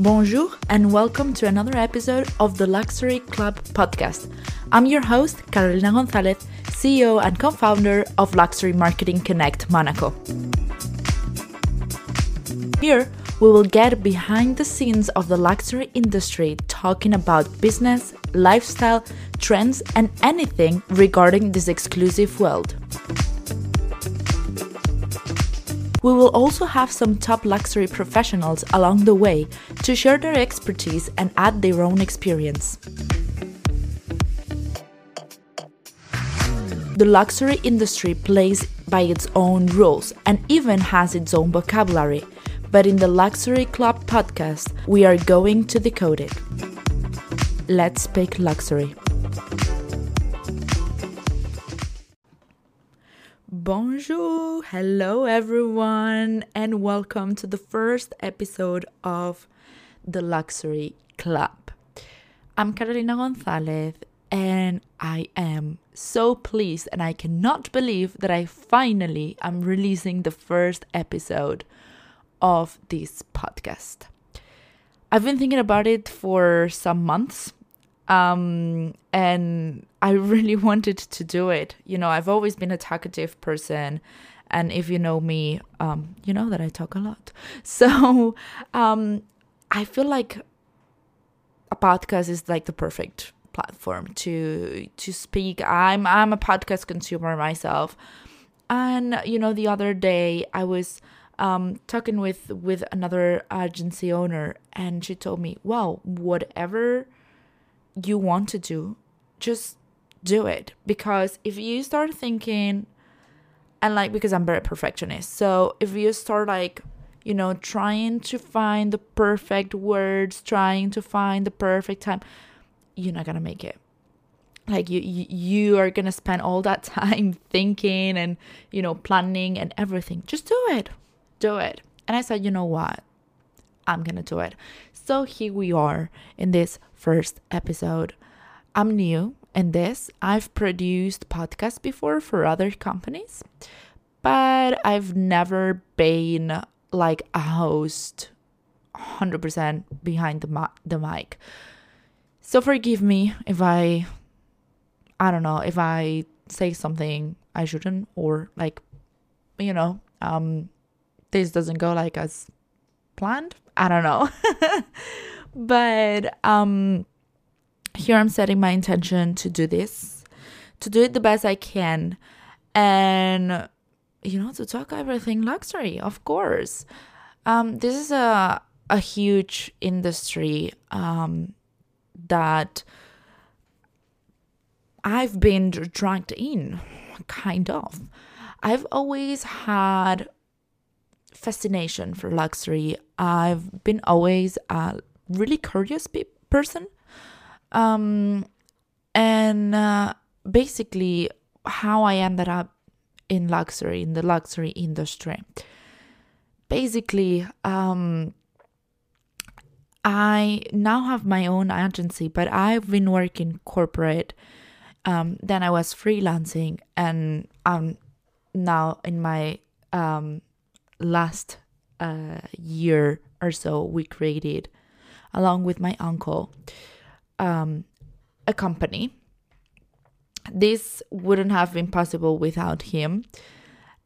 Bonjour, and welcome to another episode of the Luxury Club podcast. I'm your host, Carolina Gonzalez, CEO and co founder of Luxury Marketing Connect Monaco. Here, we will get behind the scenes of the luxury industry talking about business, lifestyle, trends, and anything regarding this exclusive world. We will also have some top luxury professionals along the way to share their expertise and add their own experience. The luxury industry plays by its own rules and even has its own vocabulary. But in the Luxury Club podcast, we are going to decode it. Let's pick luxury. Bonjour, hello everyone, and welcome to the first episode of the Luxury Club. I'm Carolina Gonzalez, and I am so pleased, and I cannot believe that I finally am releasing the first episode of this podcast. I've been thinking about it for some months um, and I really wanted to do it. You know, I've always been a talkative person, and if you know me, um, you know that I talk a lot. So, um, I feel like a podcast is like the perfect platform to to speak. I'm I'm a podcast consumer myself, and you know, the other day I was um, talking with with another agency owner, and she told me, "Well, whatever." You want to do, just do it. Because if you start thinking, and like, because I'm very perfectionist, so if you start like, you know, trying to find the perfect words, trying to find the perfect time, you're not gonna make it. Like you, you, are gonna spend all that time thinking and you know planning and everything. Just do it, do it. And I said, you know what? I'm gonna do it. So here we are in this first episode. I'm new in this. I've produced podcasts before for other companies, but I've never been like a host 100% behind the, the mic. So forgive me if I I don't know, if I say something I shouldn't or like you know, um this doesn't go like as planned. I don't know. but um here I'm setting my intention to do this, to do it the best I can and you know to talk everything luxury, of course. Um this is a a huge industry um that I've been dragged in, kind of. I've always had fascination for luxury. I've been always a really curious pe- person. Um, and uh, basically, how I ended up in luxury, in the luxury industry. Basically, um, I now have my own agency, but I've been working corporate. Um, then I was freelancing, and I'm now in my um, last uh, year or so, we created, along with my uncle, um, a company. This wouldn't have been possible without him.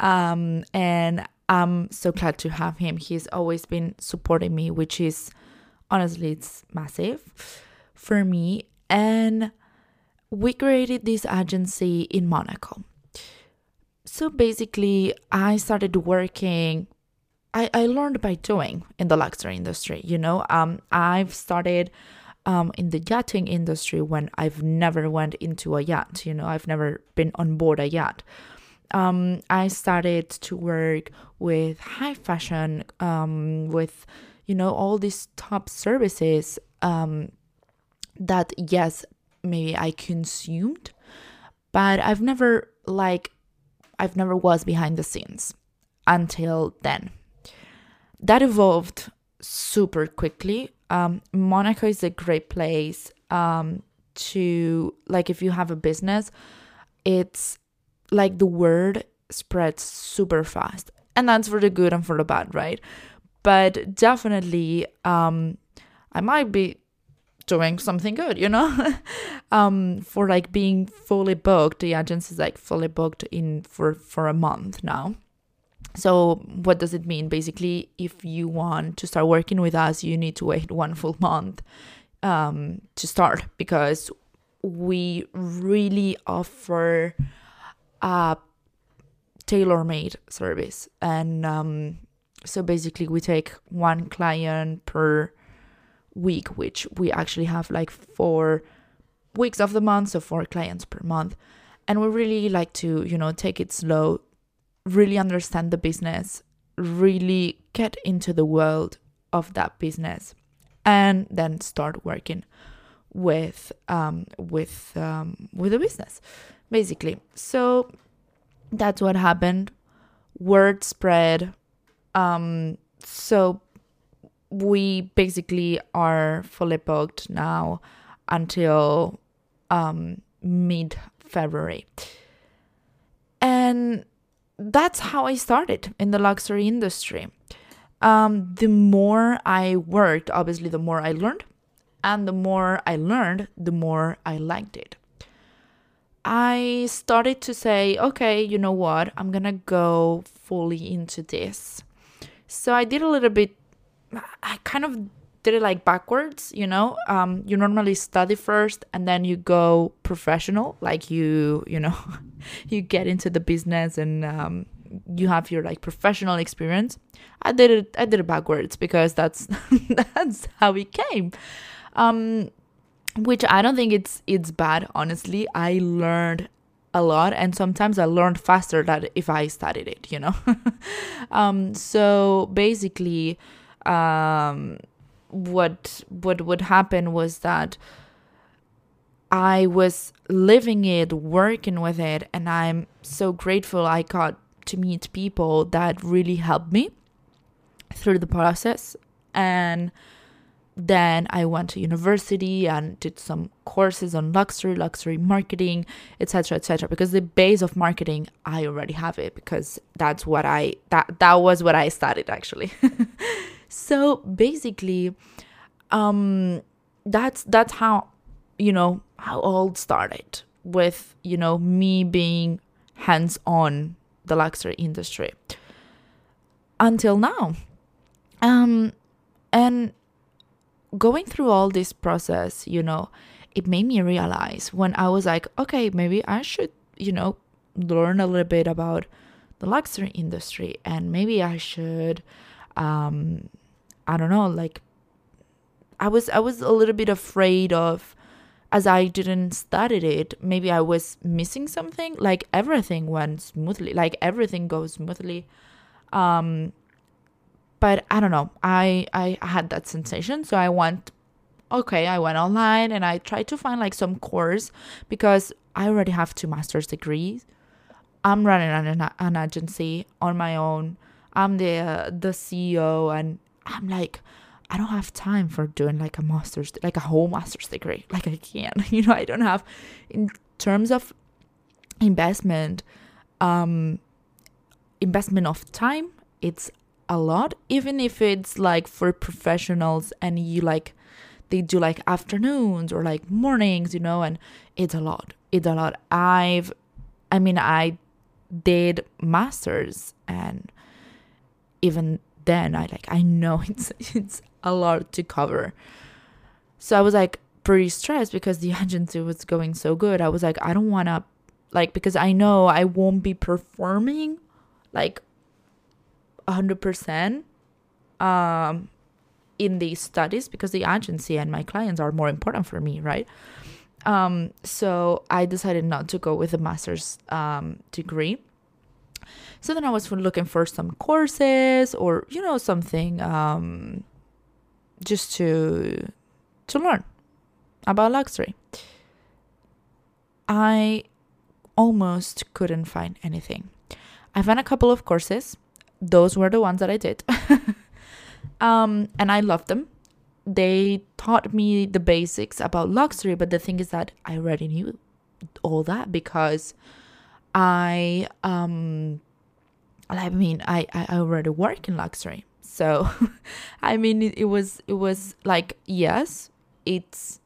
Um, and I'm so glad to have him. He's always been supporting me, which is honestly, it's massive for me. And we created this agency in Monaco. So basically, I started working. I, I learned by doing in the luxury industry. You know, um, I've started um, in the yachting industry when I've never went into a yacht. You know, I've never been on board a yacht. Um, I started to work with high fashion, um, with you know all these top services um, that yes, maybe I consumed, but I've never like I've never was behind the scenes until then. That evolved super quickly. Um, Monaco is a great place um, to, like, if you have a business, it's like the word spreads super fast. And that's for the good and for the bad, right? but definitely um I might be doing something good, you know? um for like being fully booked, the agency is like fully booked in for for a month now. So what does it mean? Basically, if you want to start working with us, you need to wait one full month um to start because we really offer a tailor-made service and um so basically we take one client per week which we actually have like four weeks of the month so four clients per month. And we really like to you know take it slow really understand the business really get into the world of that business and then start working with um with um with the business basically. So that's what happened. Word spread um, so we basically are fully booked now until um, mid February. And that's how I started in the luxury industry. Um, the more I worked, obviously, the more I learned. And the more I learned, the more I liked it. I started to say, okay, you know what? I'm gonna go fully into this. So I did a little bit, I kind of did it like backwards, you know? Um, you normally study first and then you go professional, like you, you know, you get into the business and um, you have your like professional experience. I did it, I did it backwards because that's, that's how it came. Um, which I don't think it's it's bad honestly. I learned a lot and sometimes i learned faster than if i studied it you know um, so basically um, what what would happen was that i was living it working with it and i'm so grateful i got to meet people that really helped me through the process and then I went to university and did some courses on luxury, luxury marketing, etc., etc. Because the base of marketing, I already have it because that's what I that that was what I studied actually. so basically, um, that's that's how you know how all started with you know me being hands on the luxury industry until now. Um, and going through all this process, you know, it made me realize when I was like, okay, maybe I should, you know, learn a little bit about the luxury industry and maybe I should um I don't know, like I was I was a little bit afraid of as I didn't study it, maybe I was missing something. Like everything went smoothly, like everything goes smoothly. Um but I don't know. I I had that sensation, so I went okay, I went online and I tried to find like some course because I already have two master's degrees. I'm running an, an agency on my own. I'm the uh, the CEO and I'm like I don't have time for doing like a master's like a whole master's degree. Like I can't. You know, I don't have in terms of investment um investment of time, it's a lot even if it's like for professionals and you like they do like afternoons or like mornings you know and it's a lot it's a lot i've i mean i did masters and even then i like i know it's it's a lot to cover so i was like pretty stressed because the agency was going so good i was like i don't want to like because i know i won't be performing like 100% um, in these studies because the agency and my clients are more important for me, right? Um, so I decided not to go with a master's um, degree. So then I was looking for some courses or you know something um, just to to learn about luxury. I almost couldn't find anything. I found a couple of courses those were the ones that I did. um, and I loved them. They taught me the basics about luxury, but the thing is that I already knew all that because I um I mean I, I already work in luxury. So, I mean, it, it was it was like yes, it's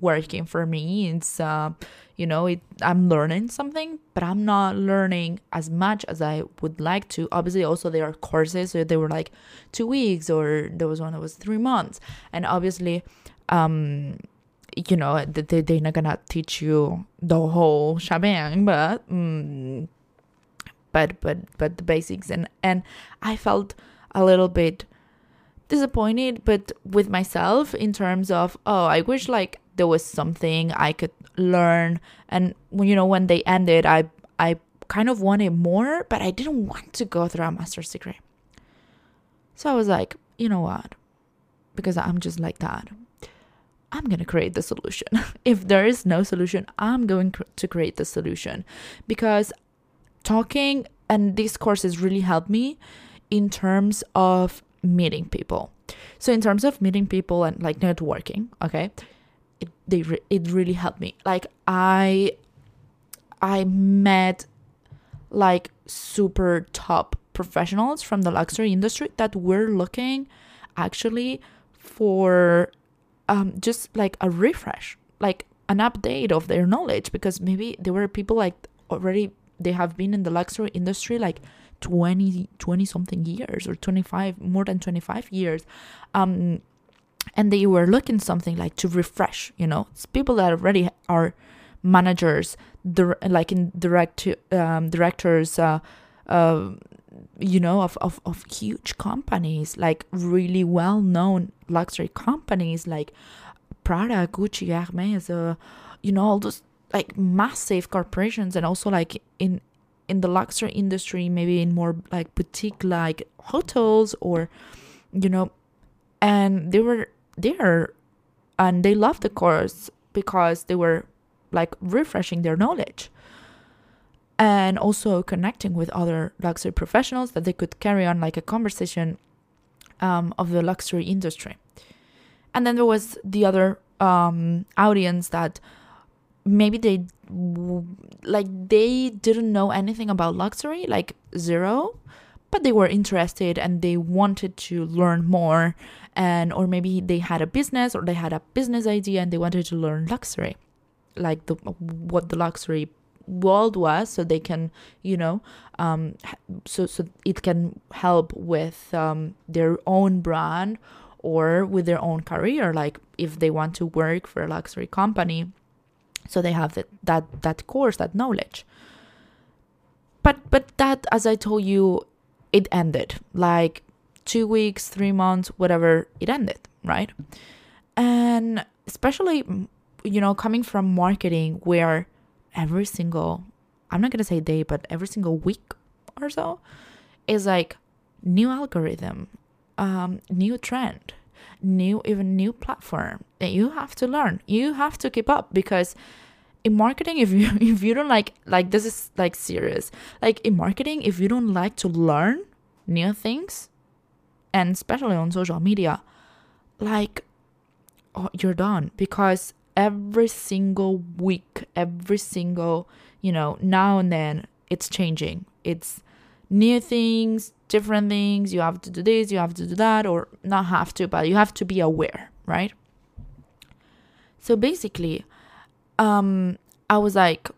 working for me. It's uh, you know, it I'm learning something, but I'm not learning as much as I would like to. Obviously, also there are courses, so they were like two weeks, or there was one that was three months, and obviously, um, you know, they they're not gonna teach you the whole shebang, but. Mm, but but but the basics. And and I felt a little bit disappointed but with myself in terms of oh I wish like there was something I could learn. And you know when they ended I I kind of wanted more but I didn't want to go through a master's degree. So I was like you know what? Because I'm just like that I'm going to create the solution. if there is no solution, I'm going cr- to create the solution because talking and these courses really helped me in terms of meeting people. So in terms of meeting people and like networking, okay, it they re- it really helped me. Like I I met like super top professionals from the luxury industry that were looking actually for um just like a refresh, like an update of their knowledge because maybe there were people like already they have been in the luxury industry like 20 20 something years or 25 more than 25 years um and they were looking something like to refresh you know? It's people that already are managers dir- like in direct um, directors uh, uh, you know of, of, of huge companies like really well known luxury companies like prada gucci hermes uh, you know all those like massive corporations and also like in in the luxury industry maybe in more like boutique like hotels or you know and they were there and they loved the course because they were like refreshing their knowledge and also connecting with other luxury professionals that they could carry on like a conversation um, of the luxury industry. And then there was the other um, audience that maybe they like they didn't know anything about luxury like zero but they were interested and they wanted to learn more and or maybe they had a business or they had a business idea and they wanted to learn luxury like the what the luxury world was so they can you know um so so it can help with um their own brand or with their own career like if they want to work for a luxury company so they have that that that course that knowledge. But but that as i told you it ended. Like two weeks three months whatever it ended right? And especially you know coming from marketing where every single i'm not to say day but every single week or so is like new algorithm um new trend new even new platform that you have to learn. You have to keep up because in marketing if you if you don't like like this is like serious. Like in marketing if you don't like to learn new things and especially on social media like oh, you're done because every single week every single you know now and then it's changing. It's new things different things. You have to do this you have to do that or not have to but you have to be aware right? So basically um i was like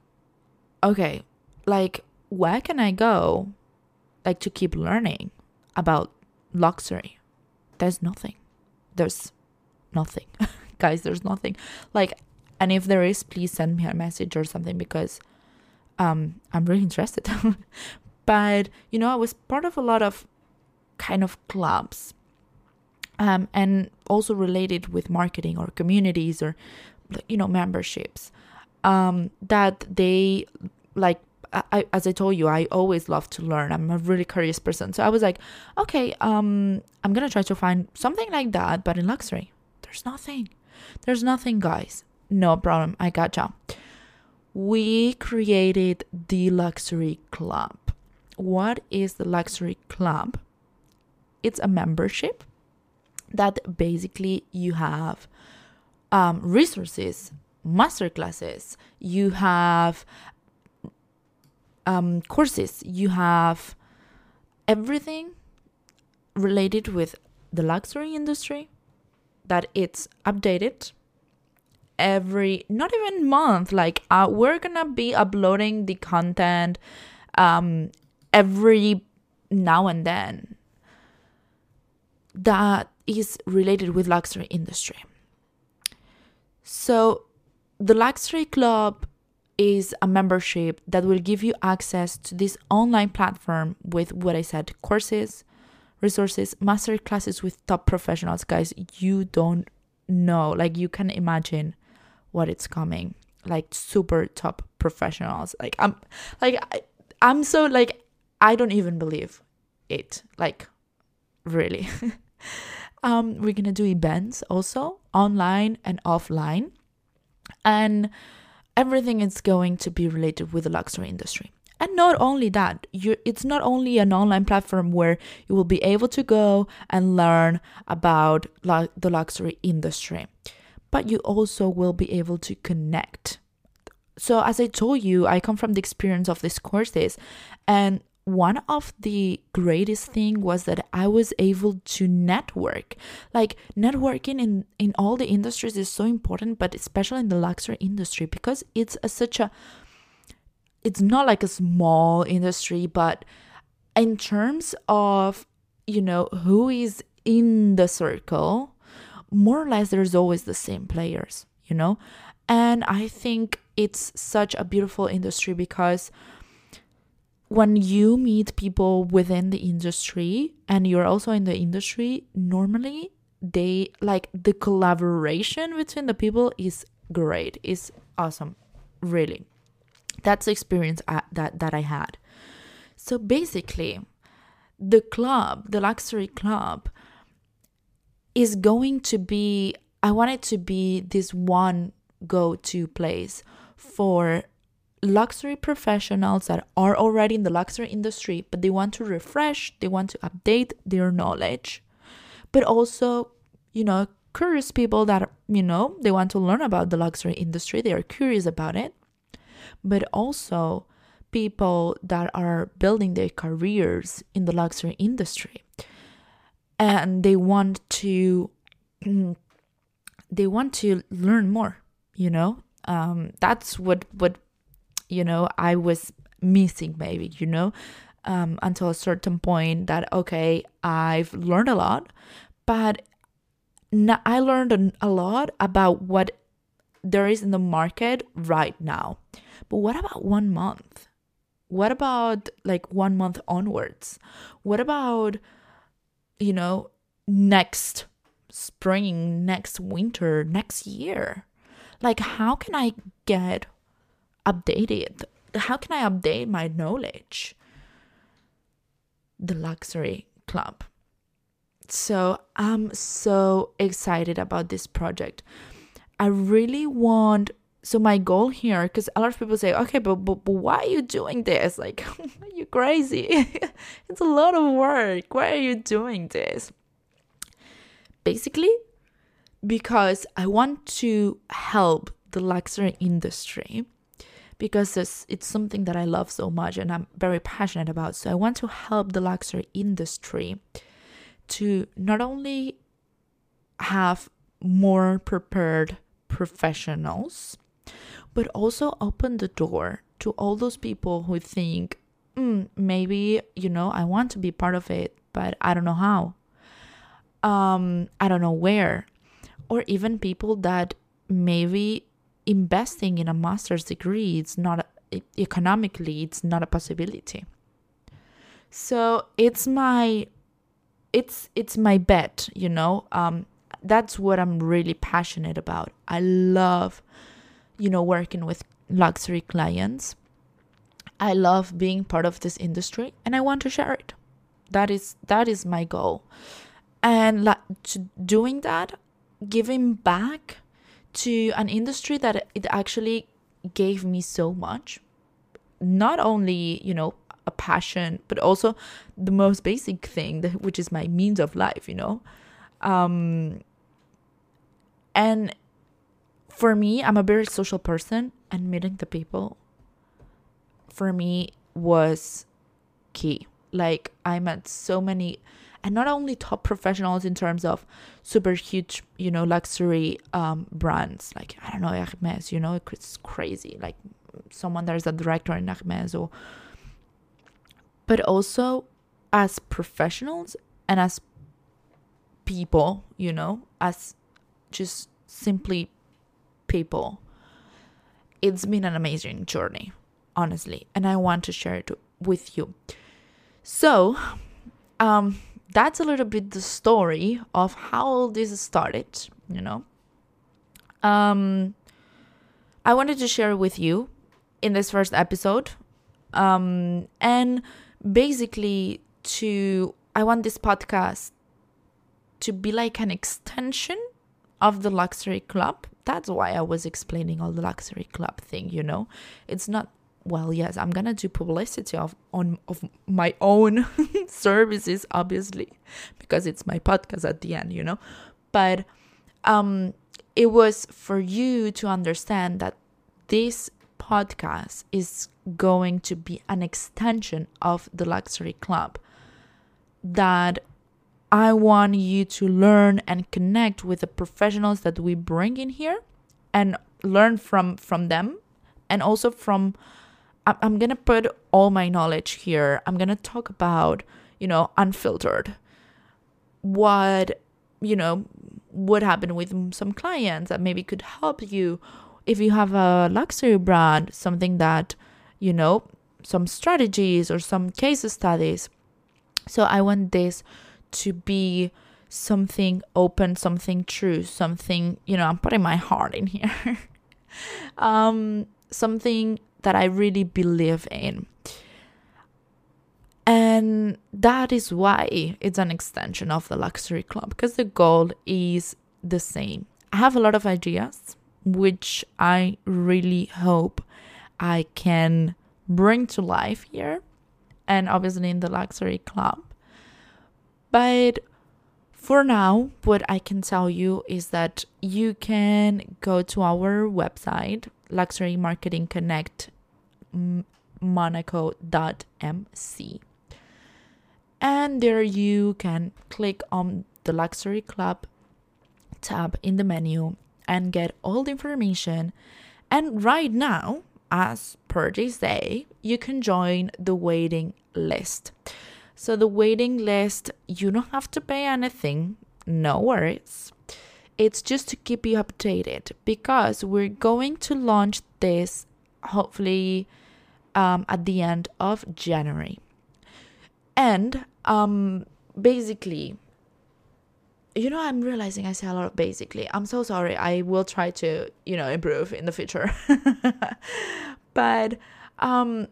okay like where can i go like to keep learning about luxury? There's nothing. There's nothing guys there's nothing like and if there is please send me a message or something because um i'm really interested but you know i was part of a lot of kind of clubs um and also related with marketing or communities or you know memberships um that they like I, as I told you, I always love to learn. I'm a really curious person. So I was like, okay, um, I'm gonna try to find something like that, but in luxury. There's nothing. There's nothing, guys. No problem. I gotcha. We created the luxury club. What is the luxury club? It's a membership that basically you have um, resources, masterclasses, you have um, courses, you have everything related with the luxury industry that it's updated every not even month like uh, we're gonna be uploading the content um every now and then that is related with luxury industry. So the luxury club is a membership that will give you access to this online platform with what I said courses, resources, master classes with top professionals. Guys, you don't know, like, you can imagine what it's coming. Like, super top professionals. Like, I'm, like, I, I'm so, like, I don't even believe it. Like, really. um, we're gonna do events also, online and offline. And everything is going to be related with the luxury industry. And not only that, it's not only an online platform where you will be able to go and learn about the luxury industry, but you also will be able to connect. So as I told you, I come from the experience of these courses and one of the greatest thing was that I was able to network. Like networking in in all the industries is so important, but especially in the luxury industry because it's a, such a it's not like a small industry, but in terms of you know who is in the circle, more or less there's always the same players, you know? And I think it's such a beautiful industry because when you meet people within the industry and you're also in the industry, normally they like the collaboration between the people is great, is awesome, really. That's the experience I, that that I had. So basically, the club, the luxury club, is going to be. I want it to be this one go-to place for luxury professionals that are already in the luxury industry, but they want to refresh, they want to update their knowledge, but also, you know, curious people that, you know, they want to learn about the luxury industry, they are curious about it, but also people that are building their careers in the luxury industry. And they want to they want to learn more you know? Um, that's what what you know i was missing maybe you know? Um, until a certain point that okay i've learned a lot but i learned a lot about what there is in the market right now but what about one month what about like one month onwards what about you know next spring next winter next year like how can i get updated? How can I update my knowledge? The luxury club. So I'm so excited about this project. I really want so my goal here because a lot of people say okay but, but, but why are you doing this? Like are you crazy? It's a lot of work. Why are you doing this? Basically because i want to help the luxury industry because it's, it's something that I love so much and I'm very passionate about. So I want to help the luxury industry to not only have more prepared professionals, but also open the door to all those people who think, mm, maybe, you know, I want to be part of it, but I don't know how. Um, I don't know where. Or even people that maybe investing in a master's degree it's not economically it's not a possibility so it's my it's it's my bet you know um that's what i'm really passionate about i love you know working with luxury clients. I love being part of this industry and i want to share it. That is that is my goal. And like, doing that giving back to an industry that it actually gave me so much. Not only you know a passion but also the most basic thing which is my means of life you know? Um and for me i'm a very social person and meeting the people for me was key. Like i met so many and not only top professionals in terms of super huge you know luxury um brands like i don't know hermes you know it's crazy like someone that is a director in hermes or but also as professionals and as people you know as just simply people it's been an amazing journey honestly and i want to share it with you so um that's a little bit the story of how all this started, you know. Um I wanted to share with you in this first episode. Um and basically to I want this podcast to be like an extension of the luxury club. That's why I was explaining all the luxury club thing, you know. It's not well yes i'm gonna do publicity of on of my own services obviously because it's my podcast at the end you know but um it was for you to understand that this podcast is going to be an extension of the luxury club that i want you to learn and connect with the professionals that we bring in here and learn from from them and also from I'm going to put all my knowledge here. I'm going to talk about, you know, unfiltered. What, you know, what happened with some clients that maybe could help you if you have a luxury brand, something that, you know, some strategies or some case studies. So I want this to be something open, something true, something, you know, I'm putting my heart in here. um something that I really believe in. And that is why it's an extension of the luxury club because the goal is the same. I have a lot of ideas which I really hope I can bring to life here and obviously in the luxury club. But for now, what I can tell you is that you can go to our website, Luxury Marketing Connect monaco.mc. And there you can click on the Luxury Club tab in the menu and get all the information. And right now, as per this day, you can join the waiting list. So, the waiting list, you don't have to pay anything, no worries. It's just to keep you updated because we're going to launch this hopefully um, at the end of January. And um, basically, you know, I'm realizing I say a lot of basically. I'm so sorry. I will try to, you know, improve in the future. but um,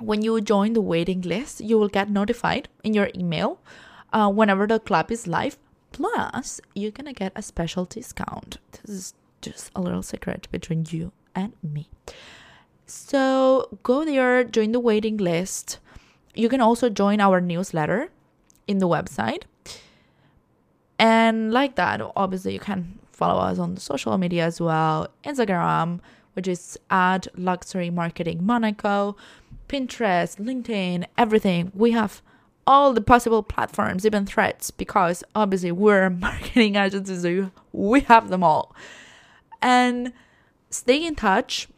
when you join the waiting list, you will get notified in your email uh, whenever the club is live. Plus, you're gonna get a special discount. This is just a little secret between you and me. So go there, join the waiting list. You can also join our newsletter in the website. And like that, obviously, you can follow us on the social media as well Instagram, which is at Luxury Marketing Monaco, Pinterest, LinkedIn, everything. We have all the possible platforms, even threads, because obviously we're marketing agencies, so we have them all. And stay in touch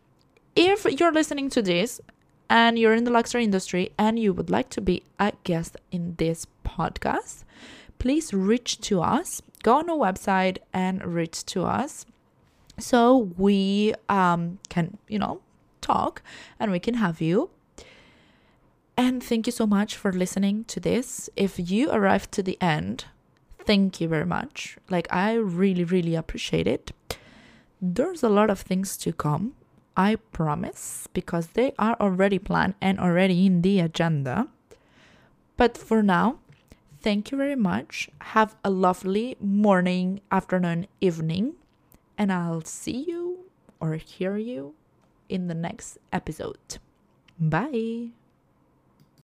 if you're listening to this and you're in the luxury industry and you would like to be a guest in this podcast, please reach to us. Go on our website and reach to us so we um, can, you know, talk and we can have you. And thank you so much for listening to this. If you arrived to the end, thank you very much. Like, I really, really appreciate it. There's a lot of things to come I promise, because they are already planned and already in the agenda. But for now, thank you very much. Have a lovely morning, afternoon, evening, and I'll see you or hear you in the next episode. Bye.